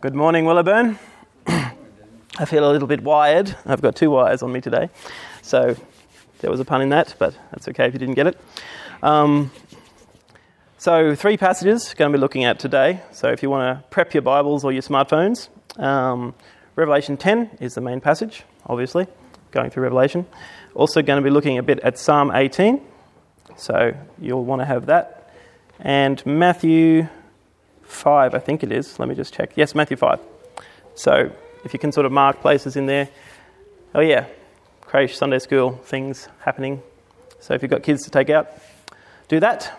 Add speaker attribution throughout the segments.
Speaker 1: Good morning, Willowburn. I feel a little bit wired. I've got two wires on me today. So there was a pun in that, but that's okay if you didn't get it. Um, so, three passages going to be looking at today. So, if you want to prep your Bibles or your smartphones, um, Revelation 10 is the main passage, obviously, going through Revelation. Also, going to be looking a bit at Psalm 18. So, you'll want to have that. And Matthew 5, I think it is. Let me just check. Yes, Matthew 5. So, if you can sort of mark places in there. Oh, yeah, creche, Sunday school, things happening. So, if you've got kids to take out, do that.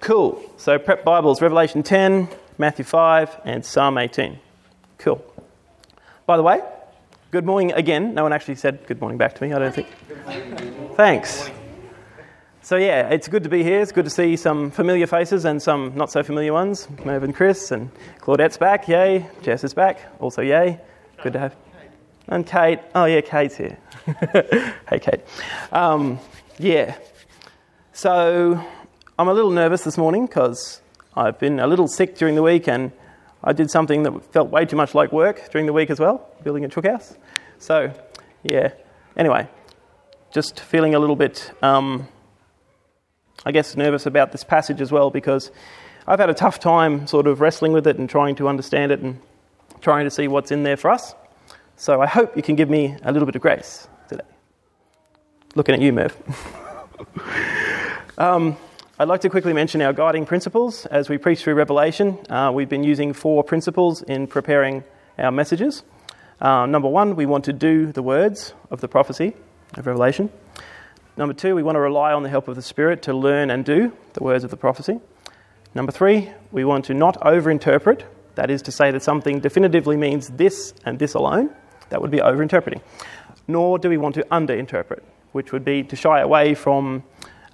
Speaker 1: Cool. So, prep Bibles, Revelation 10, Matthew 5, and Psalm 18. Cool. By the way, good morning again. No one actually said good morning back to me, I don't think. Thanks. So, yeah, it's good to be here. It's good to see some familiar faces and some not so familiar ones. Merv and Chris and Claudette's back, yay. Jess is back, also yay. Good to have. And Kate. Oh, yeah, Kate's here. hey, Kate. Um, yeah. So, I'm a little nervous this morning because I've been a little sick during the week and I did something that felt way too much like work during the week as well, building a chook house. So, yeah. Anyway, just feeling a little bit. Um, I guess, nervous about this passage as well because I've had a tough time sort of wrestling with it and trying to understand it and trying to see what's in there for us. So I hope you can give me a little bit of grace today. Looking at you, Merv. um, I'd like to quickly mention our guiding principles as we preach through Revelation. Uh, we've been using four principles in preparing our messages. Uh, number one, we want to do the words of the prophecy of Revelation. Number two, we want to rely on the help of the Spirit to learn and do the words of the prophecy. Number three, we want to not overinterpret, that is to say that something definitively means this and this alone. That would be overinterpreting. Nor do we want to underinterpret, which would be to shy away from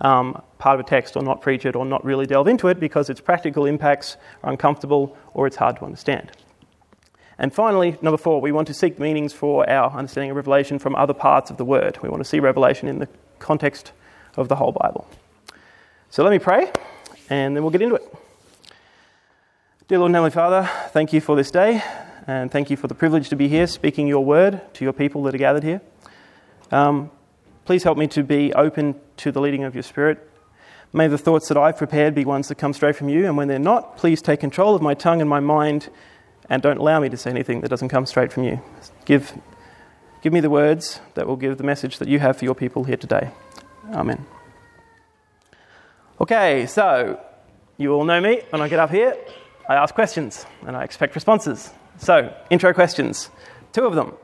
Speaker 1: um, part of a text or not preach it or not really delve into it because its practical impacts are uncomfortable or it's hard to understand. And finally, number four, we want to seek meanings for our understanding of Revelation from other parts of the Word. We want to see Revelation in the context of the whole Bible. So let me pray, and then we'll get into it. Dear Lord and Heavenly Father, thank you for this day, and thank you for the privilege to be here speaking your word to your people that are gathered here. Um, please help me to be open to the leading of your Spirit. May the thoughts that I've prepared be ones that come straight from you, and when they're not, please take control of my tongue and my mind, and don't allow me to say anything that doesn't come straight from you. Give Give me the words that will give the message that you have for your people here today. Amen. Okay, so you all know me. When I get up here, I ask questions and I expect responses. So, intro questions. Two of them.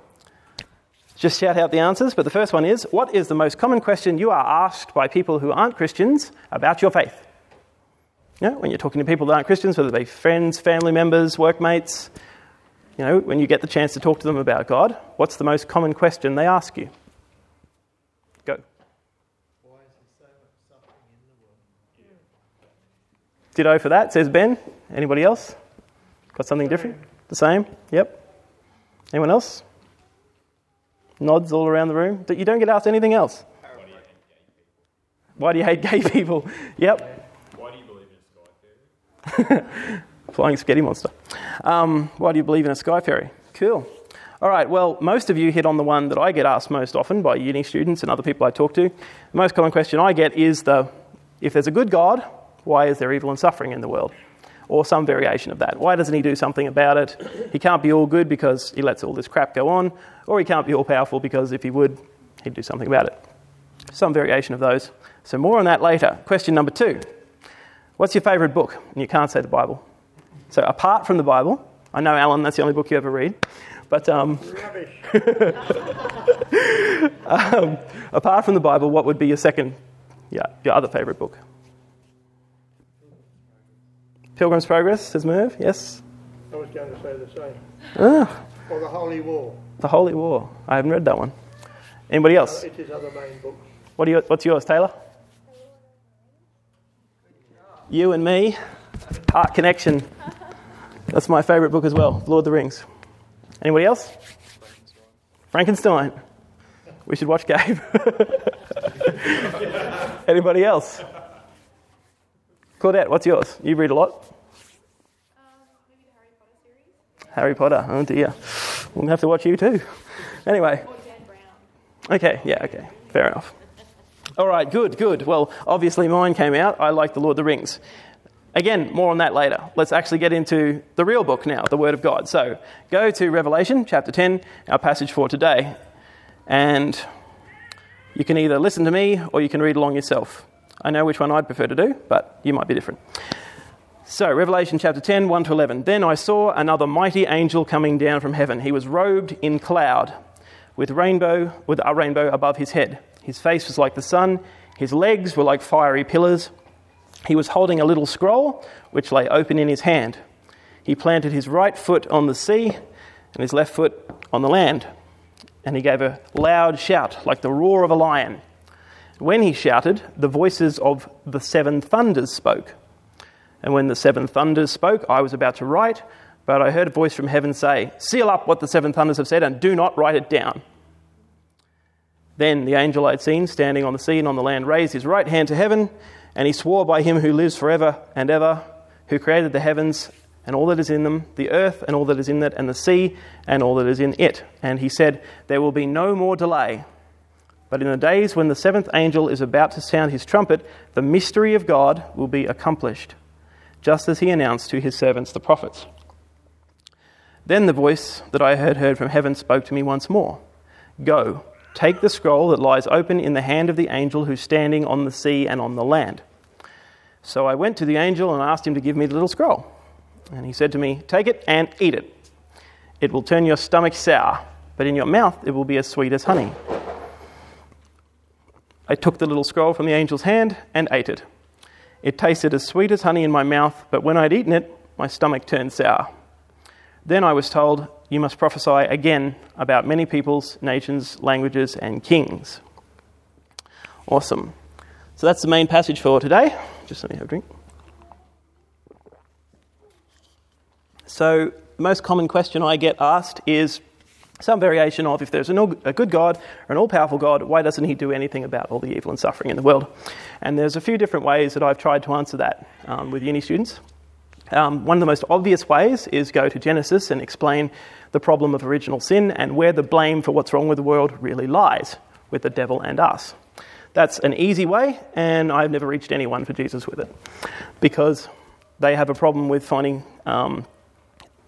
Speaker 1: Just shout out the answers, but the first one is What is the most common question you are asked by people who aren't Christians about your faith? Know, when you're talking to people that aren't Christians, whether they be friends, family members, workmates, you know, when you get the chance to talk to them about God, what's the most common question they ask you? Go.
Speaker 2: Why is there so much suffering in the world?
Speaker 1: Ditto for that, says Ben. Anybody else? Got something different? The same? Yep. Anyone else? Nods all around the room. You don't get asked anything else. Why do you hate gay people? Yep.
Speaker 3: Why do you believe in a sky fairy?
Speaker 1: Flying spaghetti monster. Um, why do you believe in a sky fairy? Cool. All right, well, most of you hit on the one that I get asked most often by uni students and other people I talk to. The most common question I get is the if there's a good God, why is there evil and suffering in the world? Or some variation of that. Why doesn't he do something about it? He can't be all good because he lets all this crap go on, or he can't be all powerful because if he would, he'd do something about it. Some variation of those. So, more on that later. Question number two What's your favourite book? And you can't say the Bible. So, apart from the Bible, I know, Alan, that's the only book you ever read. But um, um, apart from the Bible, what would be your second, yeah, your other favourite book? Pilgrim's Progress, says Merv, yes?
Speaker 2: I was going to say the same.
Speaker 1: Ah,
Speaker 2: Or the Holy War.
Speaker 1: the Holy War. I haven't read that one. Anybody else?
Speaker 2: It is other main books.
Speaker 1: What are you, what's yours, Taylor? You and me, Heart Connection. That's my favourite book as well, Lord of the Rings. Anybody else? Frankenstein. We should watch Gabe. Anybody else? Claudette, what's yours? You read a lot?
Speaker 4: Um, maybe the Harry Potter
Speaker 1: Harry Potter. Oh dear. We'll have to watch you too. Anyway. Okay, yeah, okay. Fair enough. All right, good, good. Well, obviously mine came out. I like The Lord of the Rings. Again, more on that later. Let's actually get into the real book now, the Word of God. So go to Revelation chapter 10, our passage for today, and you can either listen to me or you can read along yourself. I know which one I'd prefer to do, but you might be different. So, Revelation chapter 10, 1 to 11. Then I saw another mighty angel coming down from heaven. He was robed in cloud, with rainbow, with a rainbow above his head. His face was like the sun, his legs were like fiery pillars. He was holding a little scroll, which lay open in his hand. He planted his right foot on the sea and his left foot on the land. And he gave a loud shout, like the roar of a lion. When he shouted, the voices of the seven thunders spoke. And when the seven thunders spoke, I was about to write, but I heard a voice from heaven say, Seal up what the seven thunders have said and do not write it down. Then the angel I had seen standing on the sea and on the land raised his right hand to heaven, and he swore by him who lives forever and ever, who created the heavens and all that is in them, the earth and all that is in it, and the sea and all that is in it. And he said, There will be no more delay. But in the days when the seventh angel is about to sound his trumpet, the mystery of God will be accomplished, just as he announced to his servants the prophets. Then the voice that I had heard from heaven spoke to me once more Go, take the scroll that lies open in the hand of the angel who's standing on the sea and on the land. So I went to the angel and asked him to give me the little scroll. And he said to me, Take it and eat it. It will turn your stomach sour, but in your mouth it will be as sweet as honey. I took the little scroll from the angel's hand and ate it. It tasted as sweet as honey in my mouth, but when I'd eaten it, my stomach turned sour. Then I was told, You must prophesy again about many peoples, nations, languages, and kings. Awesome. So that's the main passage for today. Just let me have a drink. So, the most common question I get asked is some variation of if there's an, a good God or an all powerful God, why doesn't he do anything about all the evil and suffering in the world? And there's a few different ways that I've tried to answer that um, with uni students. Um, one of the most obvious ways is go to Genesis and explain the problem of original sin and where the blame for what's wrong with the world really lies with the devil and us. That's an easy way, and I've never reached anyone for Jesus with it because they have a problem with finding um,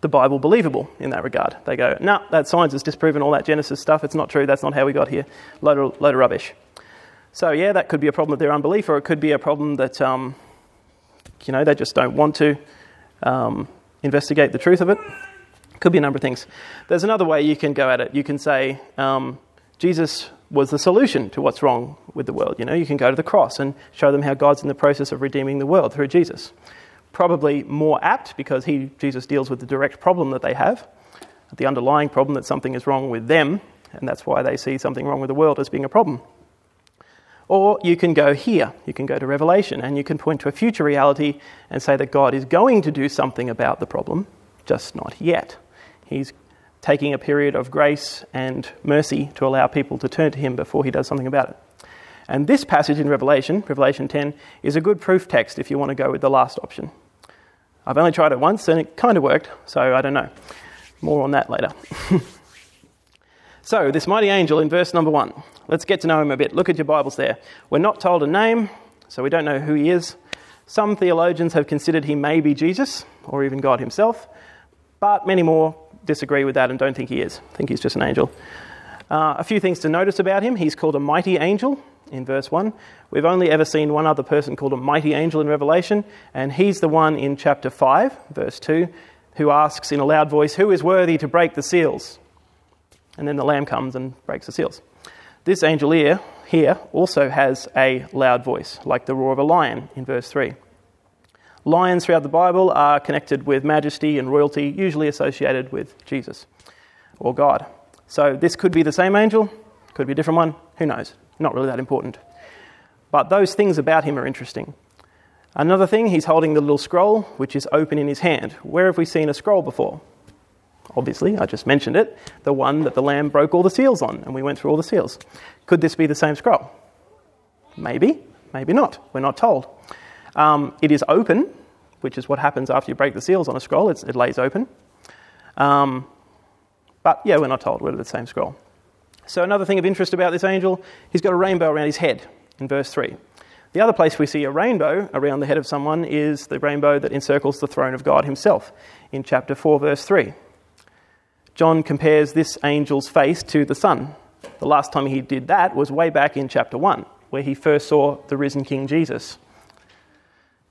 Speaker 1: the Bible believable in that regard. They go, no, nah, that science has disproven all that Genesis stuff. It's not true. That's not how we got here. Load of, load of rubbish. So, yeah, that could be a problem of their unbelief, or it could be a problem that, um, you know, they just don't want to um, investigate the truth of it. Could be a number of things. There's another way you can go at it. You can say, um, Jesus was the solution to what's wrong with the world. You know, you can go to the cross and show them how God's in the process of redeeming the world through Jesus probably more apt because he, Jesus deals with the direct problem that they have, the underlying problem that something is wrong with them, and that's why they see something wrong with the world as being a problem. Or you can go here, you can go to Revelation, and you can point to a future reality and say that God is going to do something about the problem, just not yet. He's taking a period of grace and mercy to allow people to turn to Him before He does something about it. And this passage in Revelation, Revelation 10, is a good proof text if you want to go with the last option. I've only tried it once and it kind of worked, so I don't know. More on that later. so, this mighty angel in verse number one. Let's get to know him a bit. Look at your Bibles there. We're not told a name, so we don't know who he is. Some theologians have considered he may be Jesus or even God himself, but many more disagree with that and don't think he is. I think he's just an angel. Uh, a few things to notice about him. He's called a mighty angel in verse 1. We've only ever seen one other person called a mighty angel in Revelation, and he's the one in chapter 5, verse 2, who asks in a loud voice, Who is worthy to break the seals? And then the Lamb comes and breaks the seals. This angel here, here also has a loud voice, like the roar of a lion in verse 3. Lions throughout the Bible are connected with majesty and royalty, usually associated with Jesus or God. So this could be the same angel, could be a different one, who knows? Not really that important. But those things about him are interesting. Another thing, he's holding the little scroll, which is open in his hand. Where have we seen a scroll before? Obviously, I just mentioned it, the one that the lamb broke all the seals on, and we went through all the seals. Could this be the same scroll? Maybe, maybe not. We're not told. Um, it is open, which is what happens after you break the seals on a scroll, it's, it lays open. Um, but yeah, we're not told. We're the same scroll. So, another thing of interest about this angel, he's got a rainbow around his head in verse 3. The other place we see a rainbow around the head of someone is the rainbow that encircles the throne of God himself in chapter 4, verse 3. John compares this angel's face to the sun. The last time he did that was way back in chapter 1, where he first saw the risen King Jesus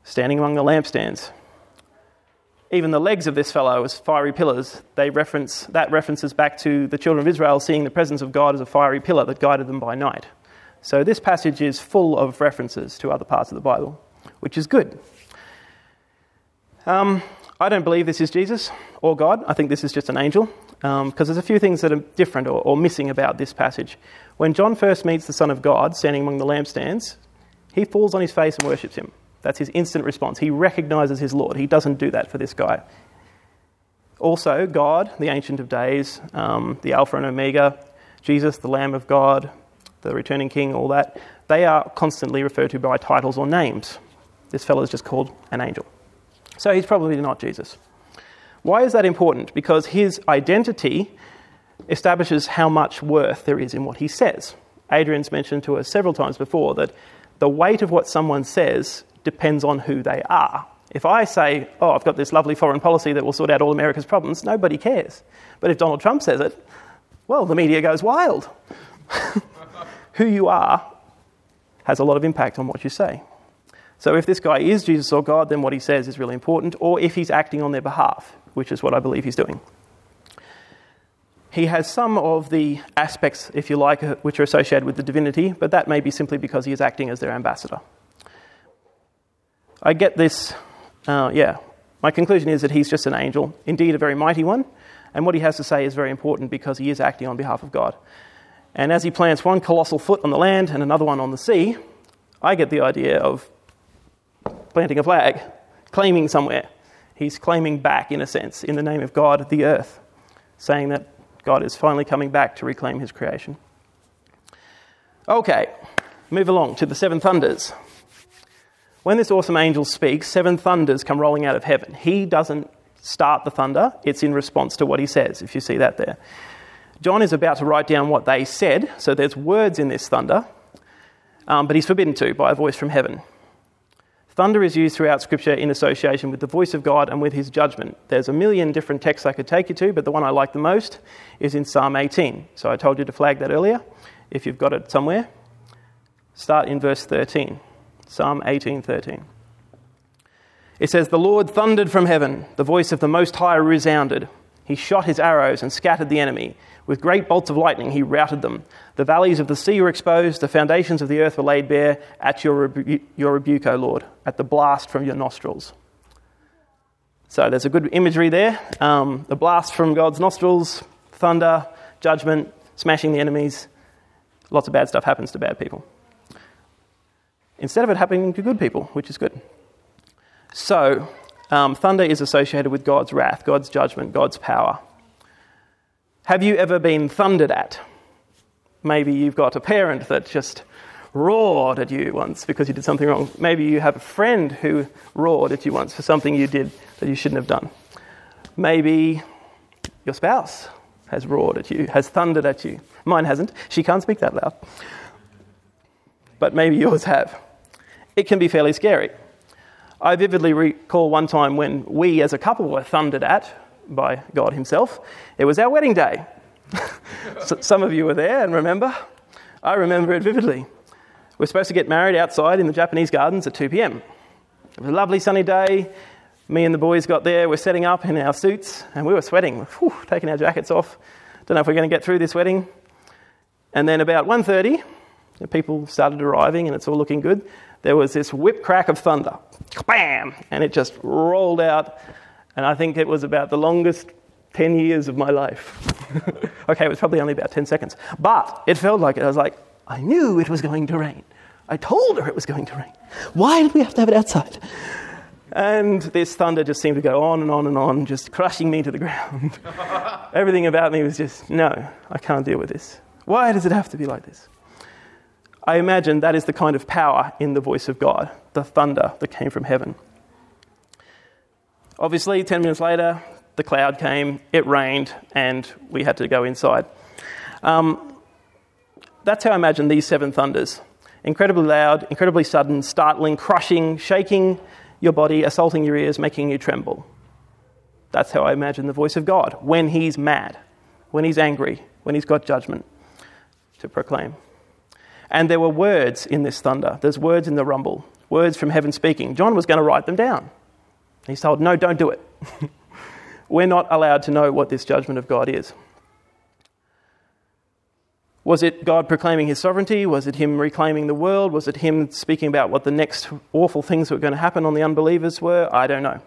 Speaker 1: standing among the lampstands. Even the legs of this fellow as fiery pillars, they reference, that references back to the children of Israel seeing the presence of God as a fiery pillar that guided them by night. So this passage is full of references to other parts of the Bible, which is good. Um, I don't believe this is Jesus or God. I think this is just an angel because um, there's a few things that are different or, or missing about this passage. When John first meets the Son of God standing among the lampstands, he falls on his face and worships him. That's his instant response. He recognizes his Lord. He doesn't do that for this guy. Also, God, the Ancient of Days, um, the Alpha and Omega, Jesus, the Lamb of God, the returning King, all that, they are constantly referred to by titles or names. This fellow is just called an angel. So he's probably not Jesus. Why is that important? Because his identity establishes how much worth there is in what he says. Adrian's mentioned to us several times before that the weight of what someone says depends on who they are. If I say, oh, I've got this lovely foreign policy that will sort out all America's problems, nobody cares. But if Donald Trump says it, well, the media goes wild. who you are has a lot of impact on what you say. So if this guy is Jesus or God, then what he says is really important, or if he's acting on their behalf, which is what I believe he's doing. He has some of the aspects, if you like, uh, which are associated with the divinity, but that may be simply because he is acting as their ambassador. I get this, uh, yeah. My conclusion is that he's just an angel, indeed a very mighty one, and what he has to say is very important because he is acting on behalf of God. And as he plants one colossal foot on the land and another one on the sea, I get the idea of planting a flag, claiming somewhere. He's claiming back, in a sense, in the name of God, the earth, saying that God is finally coming back to reclaim his creation. Okay, move along to the seven thunders. When this awesome angel speaks, seven thunders come rolling out of heaven. He doesn't start the thunder, it's in response to what he says, if you see that there. John is about to write down what they said, so there's words in this thunder, um, but he's forbidden to by a voice from heaven. Thunder is used throughout Scripture in association with the voice of God and with his judgment. There's a million different texts I could take you to, but the one I like the most is in Psalm 18. So I told you to flag that earlier. If you've got it somewhere, start in verse 13. Psalm 18:13. It says, "The Lord thundered from heaven; the voice of the Most High resounded. He shot his arrows and scattered the enemy. With great bolts of lightning, he routed them. The valleys of the sea were exposed; the foundations of the earth were laid bare at your, rebu- your rebuke, O Lord, at the blast from your nostrils." So there's a good imagery there. Um, the blast from God's nostrils, thunder, judgment, smashing the enemies. Lots of bad stuff happens to bad people instead of it happening to good people, which is good. So, um, thunder is associated with God's wrath, God's judgment, God's power. Have you ever been thundered at? Maybe you've got a parent that just roared at you once because you did something wrong. Maybe you have a friend who roared at you once for something you did that you shouldn't have done. Maybe your spouse has roared at you, has thundered at you. Mine hasn't. She can't speak that loud. But maybe yours have it can be fairly scary. I vividly recall one time when we as a couple were thundered at by God Himself. It was our wedding day. so some of you were there and remember. I remember it vividly. We're supposed to get married outside in the Japanese gardens at 2 p.m. It was a lovely sunny day. Me and the boys got there. We're setting up in our suits and we were sweating, Whew, taking our jackets off. Don't know if we're going to get through this wedding. And then about 1:30, the people started arriving and it's all looking good there was this whip crack of thunder. Bam! And it just rolled out. And I think it was about the longest 10 years of my life. okay, it was probably only about 10 seconds. But it felt like it. I was like, I knew it was going to rain. I told her it was going to rain. Why did we have to have it outside? And this thunder just seemed to go on and on and on, just crushing me to the ground. Everything about me was just, no, I can't deal with this. Why does it have to be like this? I imagine that is the kind of power in the voice of God, the thunder that came from heaven. Obviously, 10 minutes later, the cloud came, it rained, and we had to go inside. Um, that's how I imagine these seven thunders incredibly loud, incredibly sudden, startling, crushing, shaking your body, assaulting your ears, making you tremble. That's how I imagine the voice of God when he's mad, when he's angry, when he's got judgment to proclaim. And there were words in this thunder. There's words in the rumble, words from heaven speaking. John was going to write them down. He's told, no, don't do it. We're not allowed to know what this judgment of God is. Was it God proclaiming his sovereignty? Was it him reclaiming the world? Was it him speaking about what the next awful things that were going to happen on the unbelievers were? I don't know.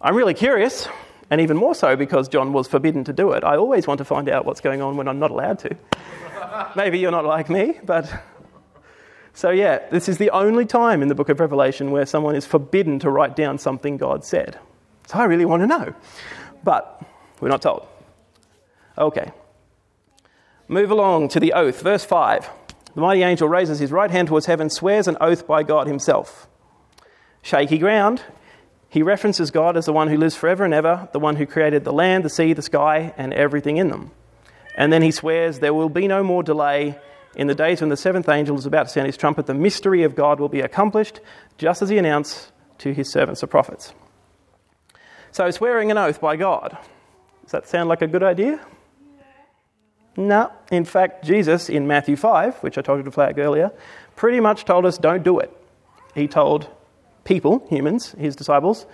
Speaker 1: I'm really curious, and even more so because John was forbidden to do it. I always want to find out what's going on when I'm not allowed to. Maybe you're not like me, but. So, yeah, this is the only time in the book of Revelation where someone is forbidden to write down something God said. So, I really want to know. But we're not told. Okay. Move along to the oath. Verse 5. The mighty angel raises his right hand towards heaven, swears an oath by God himself. Shaky ground. He references God as the one who lives forever and ever, the one who created the land, the sea, the sky, and everything in them. And then he swears there will be no more delay. In the days when the seventh angel is about to sound his trumpet, the mystery of God will be accomplished, just as he announced to his servants, the prophets. So, swearing an oath by God. Does that sound like a good idea? No. In fact, Jesus in Matthew 5, which I told you to flag earlier, pretty much told us don't do it. He told people, humans, his disciples,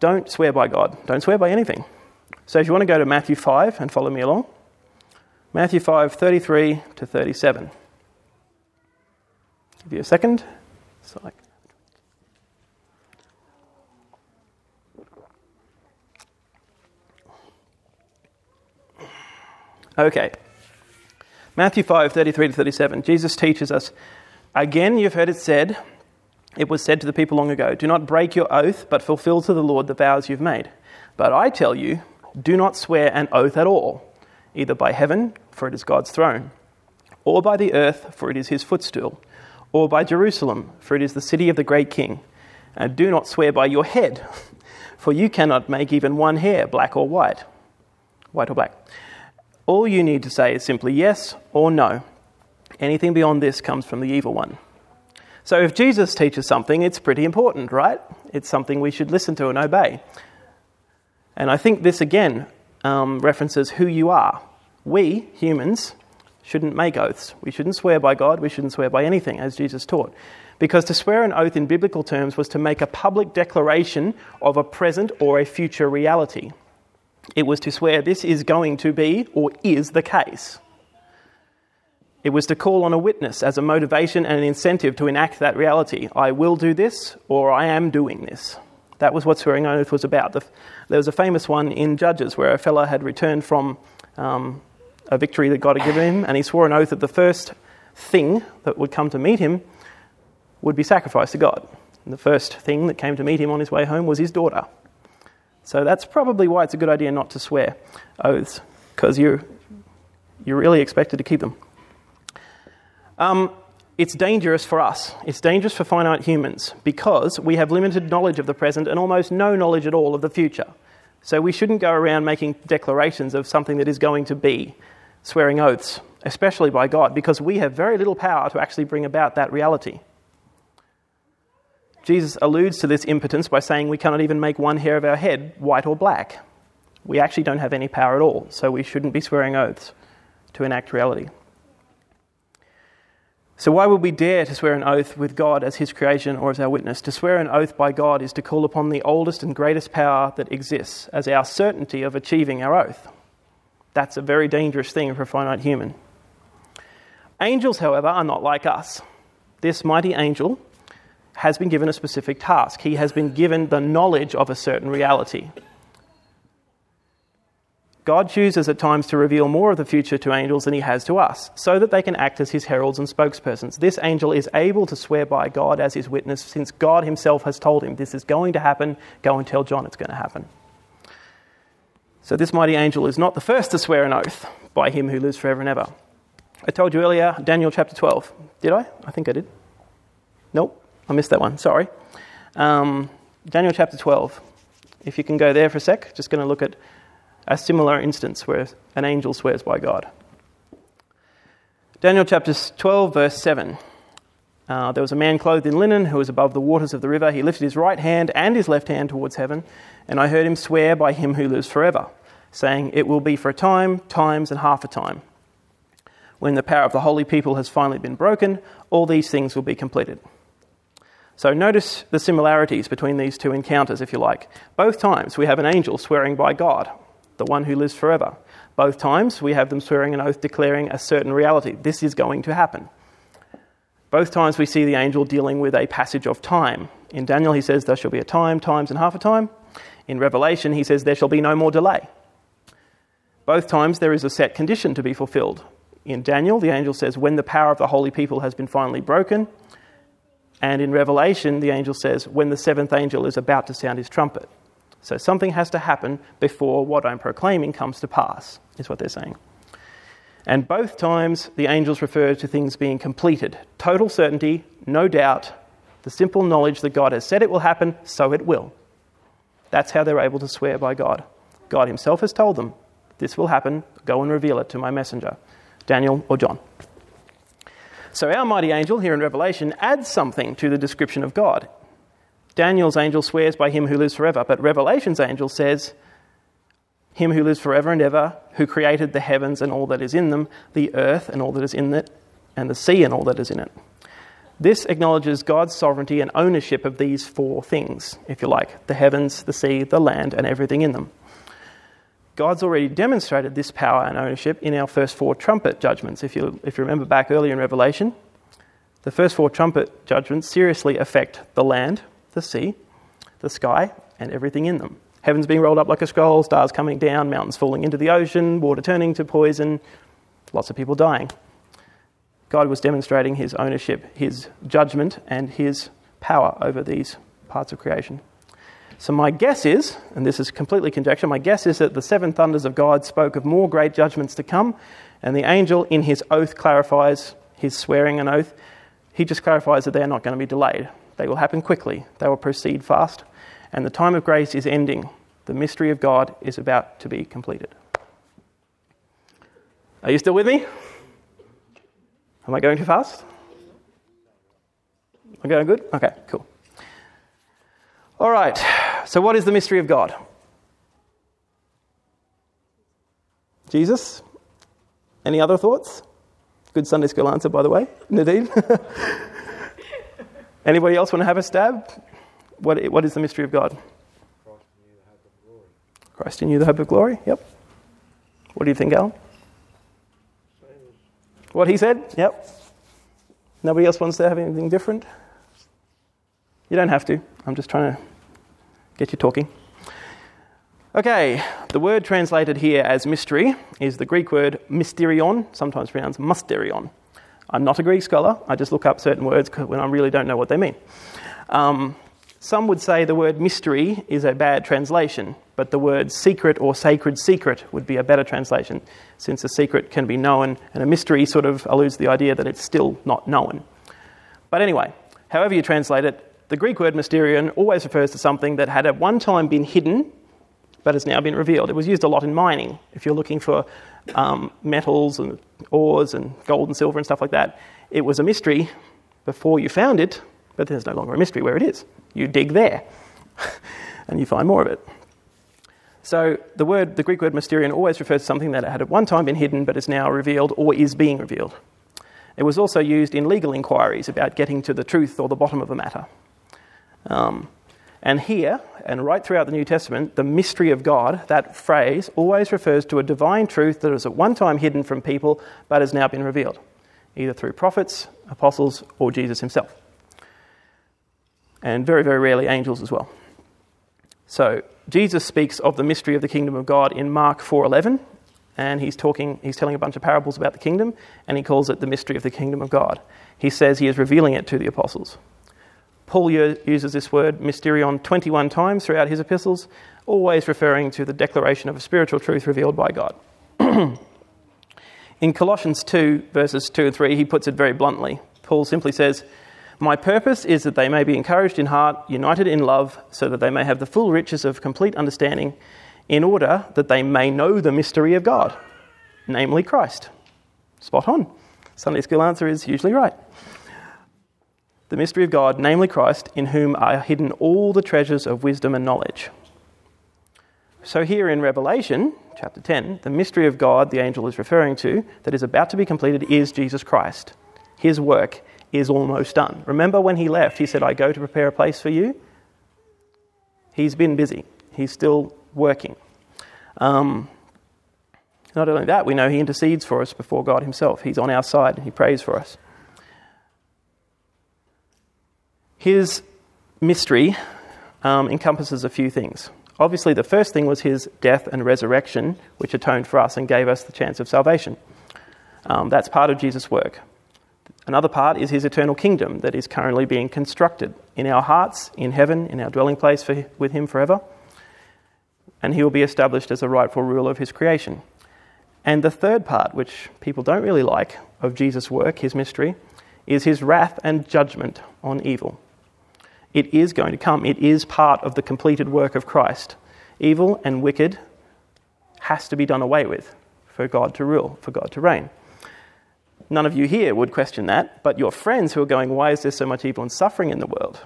Speaker 1: don't swear by God. Don't swear by anything. So if you want to go to Matthew 5 and follow me along, Matthew 5, 33 to 37. Give you a second. So Okay. Matthew 5, 33 to 37. Jesus teaches us Again, you've heard it said, it was said to the people long ago, Do not break your oath, but fulfill to the Lord the vows you've made. But I tell you, do not swear an oath at all, either by heaven, for it is God's throne, or by the earth, for it is his footstool, or by Jerusalem, for it is the city of the great king. And do not swear by your head, for you cannot make even one hair black or white. White or black. All you need to say is simply yes or no. Anything beyond this comes from the evil one. So if Jesus teaches something, it's pretty important, right? It's something we should listen to and obey. And I think this again um, references who you are. We, humans, shouldn't make oaths. We shouldn't swear by God. We shouldn't swear by anything, as Jesus taught. Because to swear an oath in biblical terms was to make a public declaration of a present or a future reality. It was to swear this is going to be or is the case. It was to call on a witness as a motivation and an incentive to enact that reality. I will do this or I am doing this. That was what swearing oath was about. There was a famous one in Judges where a fellow had returned from um, a victory that God had given him and he swore an oath that the first thing that would come to meet him would be sacrificed to God. And the first thing that came to meet him on his way home was his daughter. So that's probably why it's a good idea not to swear oaths, because you're, you're really expected to keep them. Um, it's dangerous for us. It's dangerous for finite humans because we have limited knowledge of the present and almost no knowledge at all of the future. So we shouldn't go around making declarations of something that is going to be, swearing oaths, especially by God, because we have very little power to actually bring about that reality. Jesus alludes to this impotence by saying we cannot even make one hair of our head white or black. We actually don't have any power at all, so we shouldn't be swearing oaths to enact reality. So, why would we dare to swear an oath with God as His creation or as our witness? To swear an oath by God is to call upon the oldest and greatest power that exists as our certainty of achieving our oath. That's a very dangerous thing for a finite human. Angels, however, are not like us. This mighty angel has been given a specific task. He has been given the knowledge of a certain reality. God chooses at times to reveal more of the future to angels than he has to us, so that they can act as his heralds and spokespersons. This angel is able to swear by God as his witness, since God himself has told him this is going to happen. Go and tell John it's going to happen. So, this mighty angel is not the first to swear an oath by him who lives forever and ever. I told you earlier, Daniel chapter 12. Did I? I think I did. Nope. I missed that one, sorry. Um, Daniel chapter 12. If you can go there for a sec, just going to look at a similar instance where an angel swears by God. Daniel chapter 12, verse 7. Uh, there was a man clothed in linen who was above the waters of the river. He lifted his right hand and his left hand towards heaven, and I heard him swear by him who lives forever, saying, It will be for a time, times, and half a time. When the power of the holy people has finally been broken, all these things will be completed. So notice the similarities between these two encounters, if you like. Both times we have an angel swearing by God, the one who lives forever. Both times we have them swearing an oath declaring a certain reality. This is going to happen. Both times we see the angel dealing with a passage of time. In Daniel, he says, There shall be a time, times, and half a time. In Revelation, he says, There shall be no more delay. Both times there is a set condition to be fulfilled. In Daniel, the angel says, When the power of the holy people has been finally broken. And in Revelation, the angel says, When the seventh angel is about to sound his trumpet. So something has to happen before what I'm proclaiming comes to pass, is what they're saying. And both times the angels refer to things being completed. Total certainty, no doubt, the simple knowledge that God has said it will happen, so it will. That's how they're able to swear by God. God Himself has told them, This will happen, go and reveal it to my messenger, Daniel or John. So our mighty angel here in Revelation adds something to the description of God. Daniel's angel swears by him who lives forever, but Revelation's angel says, him who lives forever and ever, who created the heavens and all that is in them, the earth and all that is in it, and the sea and all that is in it. This acknowledges God's sovereignty and ownership of these four things, if you like the heavens, the sea, the land, and everything in them. God's already demonstrated this power and ownership in our first four trumpet judgments. If you, if you remember back earlier in Revelation, the first four trumpet judgments seriously affect the land, the sea, the sky, and everything in them. Heavens being rolled up like a scroll, stars coming down, mountains falling into the ocean, water turning to poison, lots of people dying. God was demonstrating his ownership, his judgment, and his power over these parts of creation. So, my guess is, and this is completely conjecture, my guess is that the seven thunders of God spoke of more great judgments to come, and the angel in his oath clarifies his swearing an oath. He just clarifies that they are not going to be delayed. They will happen quickly, they will proceed fast and the time of grace is ending. The mystery of God is about to be completed. Are you still with me? Am I going too fast? Am I going good? Okay, cool. All right, so what is the mystery of God? Jesus? Any other thoughts? Good Sunday school answer, by the way, Nadine. Anybody else want to have a stab? What, what is the mystery of God? Christ in you, the hope of glory. Christ in you, the hope of glory. Yep. What do you think, Al? What he said? Yep. Nobody else wants to have anything different? You don't have to. I'm just trying to get you talking. Okay, the word translated here as mystery is the Greek word mysterion, sometimes pronounced musterion. I'm not a Greek scholar, I just look up certain words when I really don't know what they mean. Um, some would say the word mystery is a bad translation, but the word secret or sacred secret would be a better translation, since a secret can be known and a mystery sort of alludes the idea that it's still not known. But anyway, however you translate it, the Greek word mysterion always refers to something that had at one time been hidden but has now been revealed. It was used a lot in mining. If you're looking for um, metals and ores and gold and silver and stuff like that, it was a mystery before you found it, but there's no longer a mystery where it is you dig there and you find more of it. So the word, the Greek word mysterion always refers to something that had at one time been hidden but is now revealed or is being revealed. It was also used in legal inquiries about getting to the truth or the bottom of a matter. Um, and here, and right throughout the New Testament, the mystery of God, that phrase, always refers to a divine truth that was at one time hidden from people but has now been revealed, either through prophets, apostles, or Jesus himself and very, very rarely angels as well. So Jesus speaks of the mystery of the kingdom of God in Mark 4:11, and he's talking, he's telling a bunch of parables about the kingdom, and he calls it the mystery of the kingdom of God. He says he is revealing it to the apostles. Paul uses this word mysterion 21 times throughout his epistles, always referring to the declaration of a spiritual truth revealed by God. in Colossians 2, verses 2 and 3, he puts it very bluntly. Paul simply says, My purpose is that they may be encouraged in heart, united in love, so that they may have the full riches of complete understanding, in order that they may know the mystery of God, namely Christ. Spot on. Sunday school answer is usually right. The mystery of God, namely Christ, in whom are hidden all the treasures of wisdom and knowledge. So, here in Revelation chapter 10, the mystery of God the angel is referring to that is about to be completed is Jesus Christ. His work is almost done. Remember when he left, he said, I go to prepare a place for you? He's been busy, he's still working. Um, not only that, we know he intercedes for us before God himself. He's on our side, he prays for us. His mystery um, encompasses a few things. Obviously, the first thing was his death and resurrection, which atoned for us and gave us the chance of salvation. Um, that's part of Jesus' work. Another part is his eternal kingdom that is currently being constructed in our hearts, in heaven, in our dwelling place for, with him forever. And he will be established as a rightful ruler of his creation. And the third part, which people don't really like of Jesus' work, his mystery, is his wrath and judgment on evil. It is going to come. It is part of the completed work of Christ. Evil and wicked has to be done away with for God to rule, for God to reign. None of you here would question that, but your friends who are going, Why is there so much evil and suffering in the world?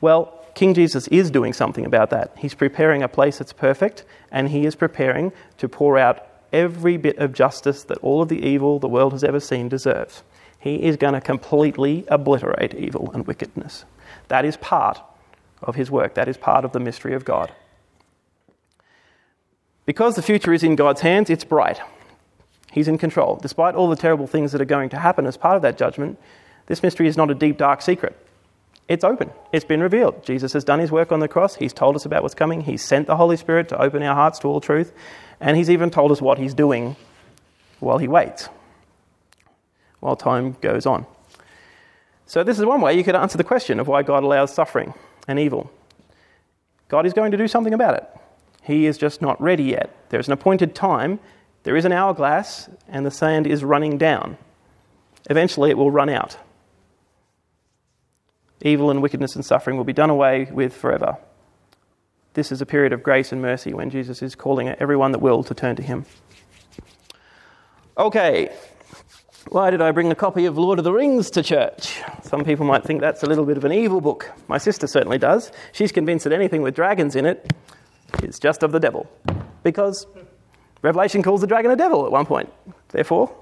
Speaker 1: Well, King Jesus is doing something about that. He's preparing a place that's perfect, and he is preparing to pour out every bit of justice that all of the evil the world has ever seen deserves. He is going to completely obliterate evil and wickedness. That is part of his work, that is part of the mystery of God. Because the future is in God's hands, it's bright. He's in control. Despite all the terrible things that are going to happen as part of that judgment, this mystery is not a deep, dark secret. It's open. It's been revealed. Jesus has done his work on the cross. He's told us about what's coming. He's sent the Holy Spirit to open our hearts to all truth. And he's even told us what he's doing while he waits, while time goes on. So, this is one way you could answer the question of why God allows suffering and evil. God is going to do something about it. He is just not ready yet. There's an appointed time, there is an hourglass, and the sand is running down. Eventually, it will run out. Evil and wickedness and suffering will be done away with forever. This is a period of grace and mercy when Jesus is calling everyone that will to turn to Him. Okay, why did I bring a copy of Lord of the Rings to church? Some people might think that's a little bit of an evil book. My sister certainly does. She's convinced that anything with dragons in it is just of the devil. Because Revelation calls the dragon a devil at one point. Therefore,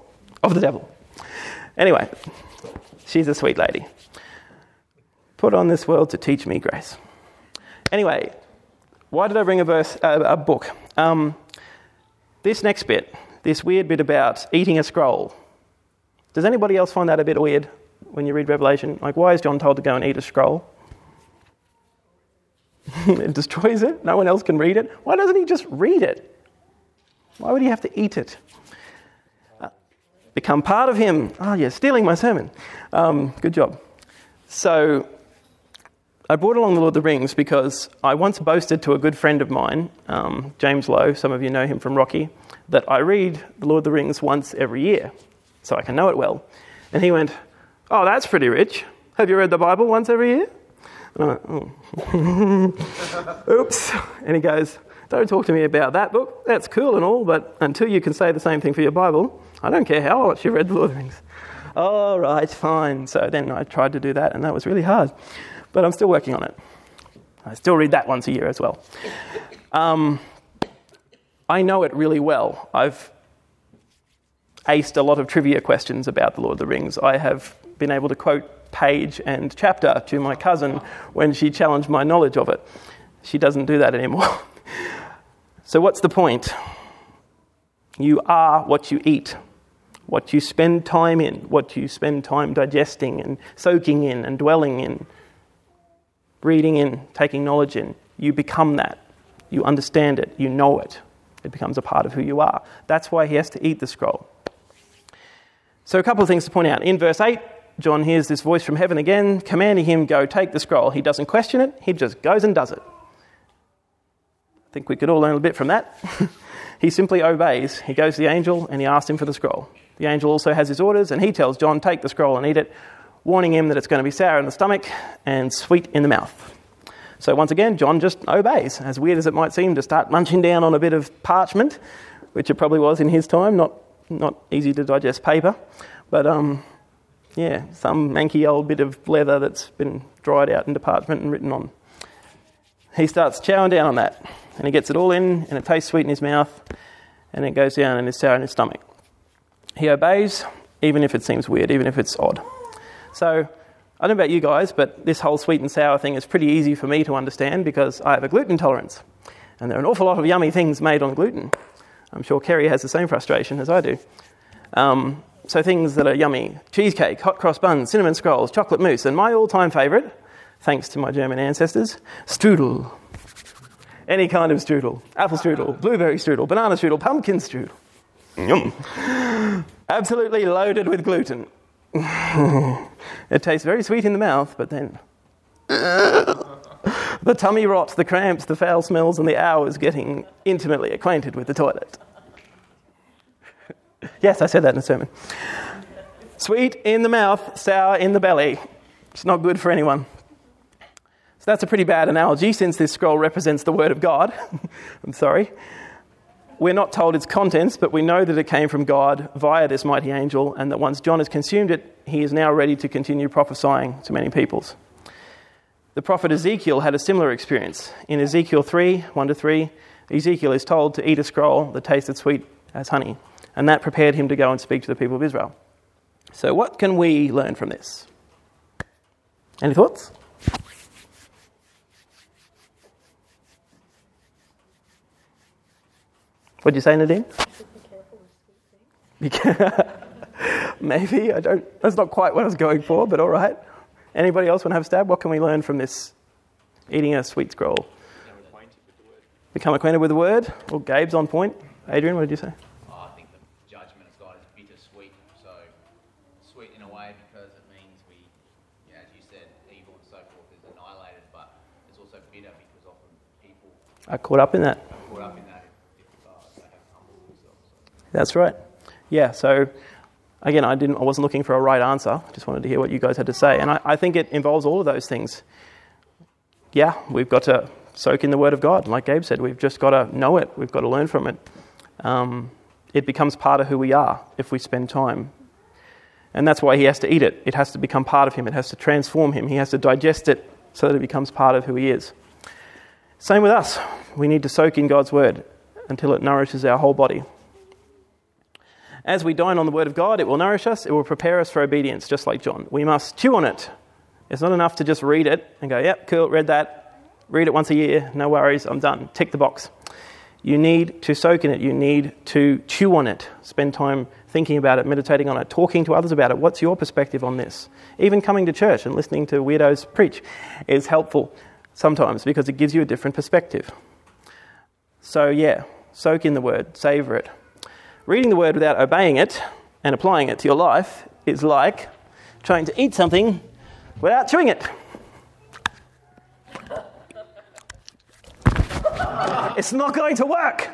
Speaker 1: of the devil. Anyway, she's a sweet lady. Put on this world to teach me grace. Anyway, why did I bring a, verse, uh, a book? Um, this next bit, this weird bit about eating a scroll does anybody else find that a bit weird when you read Revelation? Like, why is John told to go and eat a scroll? it destroys it. No one else can read it. Why doesn't he just read it? Why would he have to eat it? Uh, become part of him. Oh, yeah, stealing my sermon. Um, good job. So, I brought along the Lord of the Rings because I once boasted to a good friend of mine, um, James Lowe, some of you know him from Rocky, that I read the Lord of the Rings once every year so I can know it well. And he went, Oh, that's pretty rich. Have you read the Bible once every year? And I went, Oh. Oops. And he goes, Don't talk to me about that book. That's cool and all, but until you can say the same thing for your Bible, I don't care how much you read the Lord of the Rings. All right, fine. So then I tried to do that, and that was really hard. But I'm still working on it. I still read that once a year as well. Um, I know it really well. I've aced a lot of trivia questions about The Lord of the Rings. I have been able to quote page and chapter to my cousin when she challenged my knowledge of it. She doesn't do that anymore. so, what's the point? You are what you eat, what you spend time in, what you spend time digesting and soaking in and dwelling in, reading in, taking knowledge in. You become that. You understand it. You know it. It becomes a part of who you are. That's why he has to eat the scroll. So, a couple of things to point out. In verse 8, John hears this voice from heaven again, commanding him, Go take the scroll. He doesn't question it, he just goes and does it. I think we could all learn a bit from that. he simply obeys. He goes to the angel and he asks him for the scroll. The angel also has his orders and he tells John, Take the scroll and eat it. warning him that it's going to be sour in the stomach and sweet in the mouth. So once again, John just obeys, as weird as it might seem to start munching down on a bit of parchment, which it probably was in his time, not, not easy to digest paper. But um, yeah, some manky old bit of leather that's been dried out into parchment and written on. He starts chowing down on that, and he gets it all in, and it tastes sweet in his mouth, and it goes down and is sour in his stomach. He obeys, even if it seems weird, even if it's odd. So, I don't know about you guys, but this whole sweet and sour thing is pretty easy for me to understand because I have a gluten intolerance. And there are an awful lot of yummy things made on gluten. I'm sure Kerry has the same frustration as I do. Um, so, things that are yummy cheesecake, hot cross buns, cinnamon scrolls, chocolate mousse, and my all time favourite, thanks to my German ancestors, strudel. Any kind of strudel apple strudel, blueberry strudel, banana strudel, pumpkin strudel. Yum. Absolutely loaded with gluten. it tastes very sweet in the mouth, but then. The tummy rot, the cramps, the foul smells, and the hours getting intimately acquainted with the toilet. yes, I said that in a sermon. Sweet in the mouth, sour in the belly. It's not good for anyone. So that's a pretty bad analogy since this scroll represents the Word of God. I'm sorry. We're not told its contents, but we know that it came from God via this mighty angel, and that once John has consumed it, he is now ready to continue prophesying to many peoples. The prophet Ezekiel had a similar experience. In Ezekiel 3 1 to 3, Ezekiel is told to eat a scroll that tasted sweet as honey, and that prepared him to go and speak to the people of Israel. So, what can we learn from this? Any thoughts? What'd you say, Nadine? Be careful Maybe I don't. That's not quite what I was going for, but all right. Anybody else want to have a stab? What can we learn from this eating a sweet scroll? Become acquainted with the word. Become acquainted with the word. Well, Gabe's on point. Adrian, what did you say?
Speaker 4: Oh, I think the judgment of God is bittersweet. So sweet in a way because it means we, yeah, as you said, evil and so forth is annihilated, but it's also bitter because often people
Speaker 1: I caught up in that.
Speaker 4: are caught up in that if, if uh, they haven't humbled themselves. So.
Speaker 1: That's right. Yeah. So again, I didn't. I wasn't looking for a right answer. I just wanted to hear what you guys had to say, and I, I think it involves all of those things. Yeah, we've got to soak in the Word of God, like Gabe said. We've just got to know it. We've got to learn from it. Um, it becomes part of who we are if we spend time. And that's why he has to eat it. It has to become part of him. It has to transform him. He has to digest it so that it becomes part of who he is. Same with us. We need to soak in God's word until it nourishes our whole body. As we dine on the word of God, it will nourish us, it will prepare us for obedience, just like John. We must chew on it. It's not enough to just read it and go, yep, cool, read that. Read it once a year, no worries, I'm done. Tick the box. You need to soak in it. You need to chew on it. Spend time thinking about it, meditating on it, talking to others about it. What's your perspective on this? Even coming to church and listening to weirdos preach is helpful sometimes because it gives you a different perspective. So, yeah, soak in the word, savor it. Reading the word without obeying it and applying it to your life is like trying to eat something without chewing it. It's not going to work.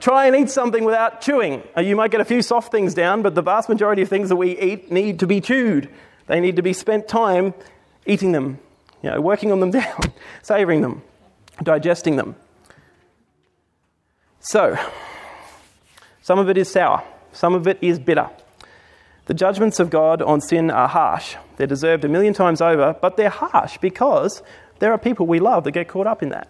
Speaker 1: Try and eat something without chewing. Uh, You might get a few soft things down, but the vast majority of things that we eat need to be chewed. They need to be spent time eating them, you know, working on them down, savoring them, digesting them. So, some of it is sour, some of it is bitter. The judgments of God on sin are harsh. They're deserved a million times over, but they're harsh because there are people we love that get caught up in that.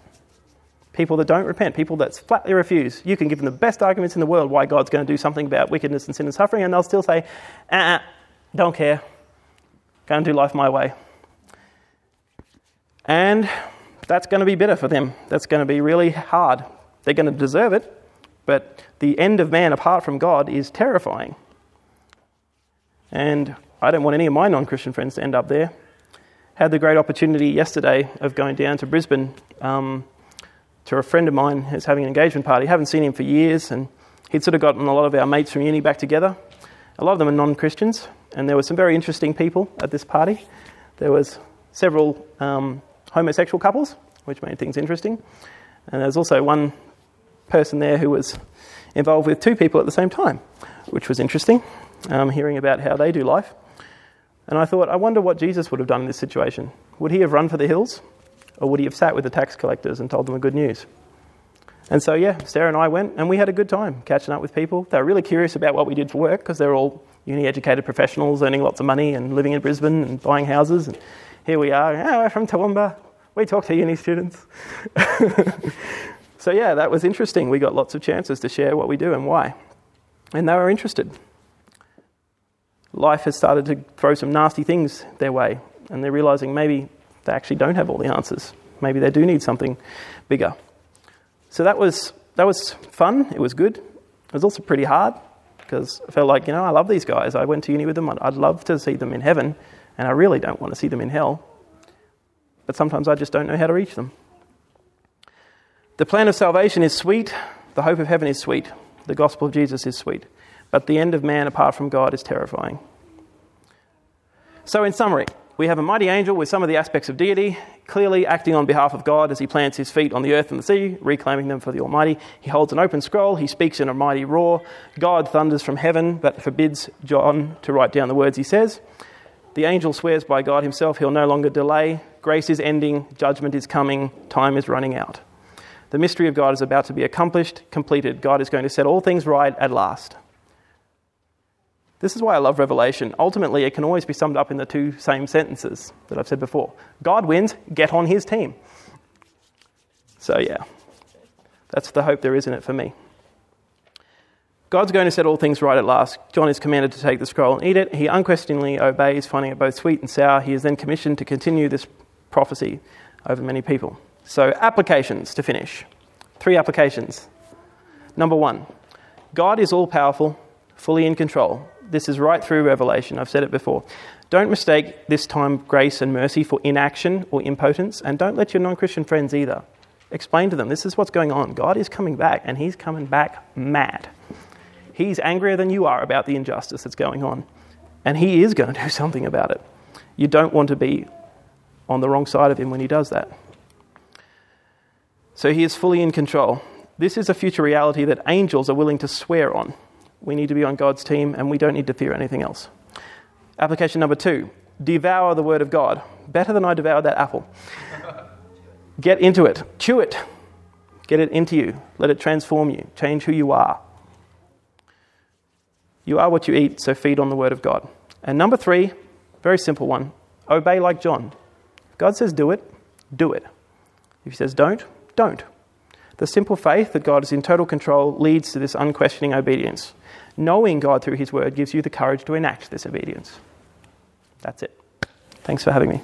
Speaker 1: People that don't repent, people that flatly refuse. You can give them the best arguments in the world why God's going to do something about wickedness and sin and suffering, and they'll still say, uh, don't care. Go and do life my way. And that's going to be bitter for them. That's going to be really hard. They're going to deserve it, but the end of man apart from God is terrifying. And I don't want any of my non Christian friends to end up there. Had the great opportunity yesterday of going down to Brisbane um, to a friend of mine who's having an engagement party. Haven't seen him for years, and he'd sort of gotten a lot of our mates from uni back together. A lot of them are non Christians, and there were some very interesting people at this party. There was several um, homosexual couples, which made things interesting, and there was also one person there who was involved with two people at the same time, which was interesting, um, hearing about how they do life. And I thought, I wonder what Jesus would have done in this situation. Would he have run for the hills? Or would he have sat with the tax collectors and told them the good news? And so, yeah, Sarah and I went and we had a good time catching up with people. They were really curious about what we did for work because they're all uni educated professionals earning lots of money and living in Brisbane and buying houses. And here we are, oh, we're from Toowoomba. We talk to uni students. so, yeah, that was interesting. We got lots of chances to share what we do and why. And they were interested. Life has started to throw some nasty things their way, and they're realizing maybe they actually don't have all the answers. Maybe they do need something bigger. So that was, that was fun. It was good. It was also pretty hard because I felt like, you know, I love these guys. I went to uni with them. I'd, I'd love to see them in heaven, and I really don't want to see them in hell. But sometimes I just don't know how to reach them. The plan of salvation is sweet. The hope of heaven is sweet. The gospel of Jesus is sweet. But the end of man apart from God is terrifying. So, in summary, we have a mighty angel with some of the aspects of deity, clearly acting on behalf of God as he plants his feet on the earth and the sea, reclaiming them for the Almighty. He holds an open scroll, he speaks in a mighty roar. God thunders from heaven, but forbids John to write down the words he says. The angel swears by God himself he'll no longer delay. Grace is ending, judgment is coming, time is running out. The mystery of God is about to be accomplished, completed. God is going to set all things right at last. This is why I love Revelation. Ultimately, it can always be summed up in the two same sentences that I've said before God wins, get on his team. So, yeah, that's the hope there is in it for me. God's going to set all things right at last. John is commanded to take the scroll and eat it. He unquestioningly obeys, finding it both sweet and sour. He is then commissioned to continue this prophecy over many people. So, applications to finish. Three applications. Number one God is all powerful, fully in control. This is right through Revelation. I've said it before. Don't mistake this time grace and mercy for inaction or impotence, and don't let your non Christian friends either. Explain to them this is what's going on. God is coming back, and He's coming back mad. He's angrier than you are about the injustice that's going on, and He is going to do something about it. You don't want to be on the wrong side of Him when He does that. So He is fully in control. This is a future reality that angels are willing to swear on. We need to be on God's team, and we don't need to fear anything else. Application number two devour the Word of God. Better than I devoured that apple. Get into it, chew it, get it into you, let it transform you, change who you are. You are what you eat, so feed on the Word of God. And number three, very simple one obey like John. God says do it, do it. If He says don't, don't. The simple faith that God is in total control leads to this unquestioning obedience. Knowing God through His Word gives you the courage to enact this obedience. That's it. Thanks for having me.